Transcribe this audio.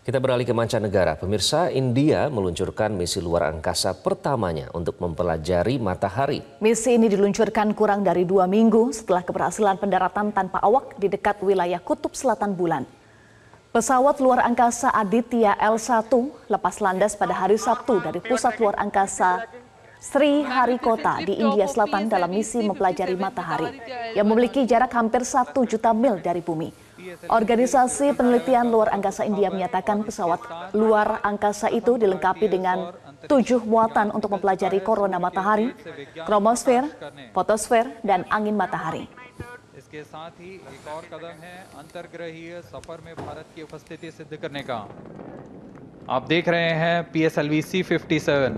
Kita beralih ke mancanegara. Pemirsa, India meluncurkan misi luar angkasa pertamanya untuk mempelajari matahari. Misi ini diluncurkan kurang dari dua minggu setelah keberhasilan pendaratan tanpa awak di dekat wilayah kutub selatan bulan. Pesawat luar angkasa Aditya L-1 lepas landas pada hari Sabtu dari pusat luar angkasa Sri Harikota di India Selatan dalam misi mempelajari matahari yang memiliki jarak hampir satu juta mil dari bumi. Organisasi Penelitian Luar Angkasa India menyatakan pesawat luar angkasa itu dilengkapi dengan tujuh muatan untuk mempelajari korona matahari, kromosfer, fotosfer, dan angin matahari. इसके साथ ही एक और कदम है अंतर्ग्रहीय सफर में भारत की उपस्थिति सिद्ध करने का आप देख रहे हैं P S L V C fifty seven